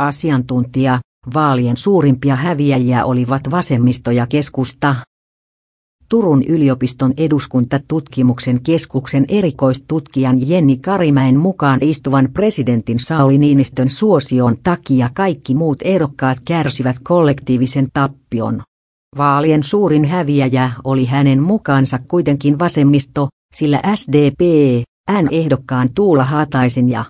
Asiantuntija, vaalien suurimpia häviäjiä olivat vasemmisto ja keskusta. Turun yliopiston eduskuntatutkimuksen keskuksen erikoistutkijan Jenni Karimäen mukaan istuvan presidentin Sauli Niinistön suosion takia kaikki muut ehdokkaat kärsivät kollektiivisen tappion. Vaalien suurin häviäjä oli hänen mukaansa kuitenkin vasemmisto, sillä SDP, N-ehdokkaan Tuula Haataisen ja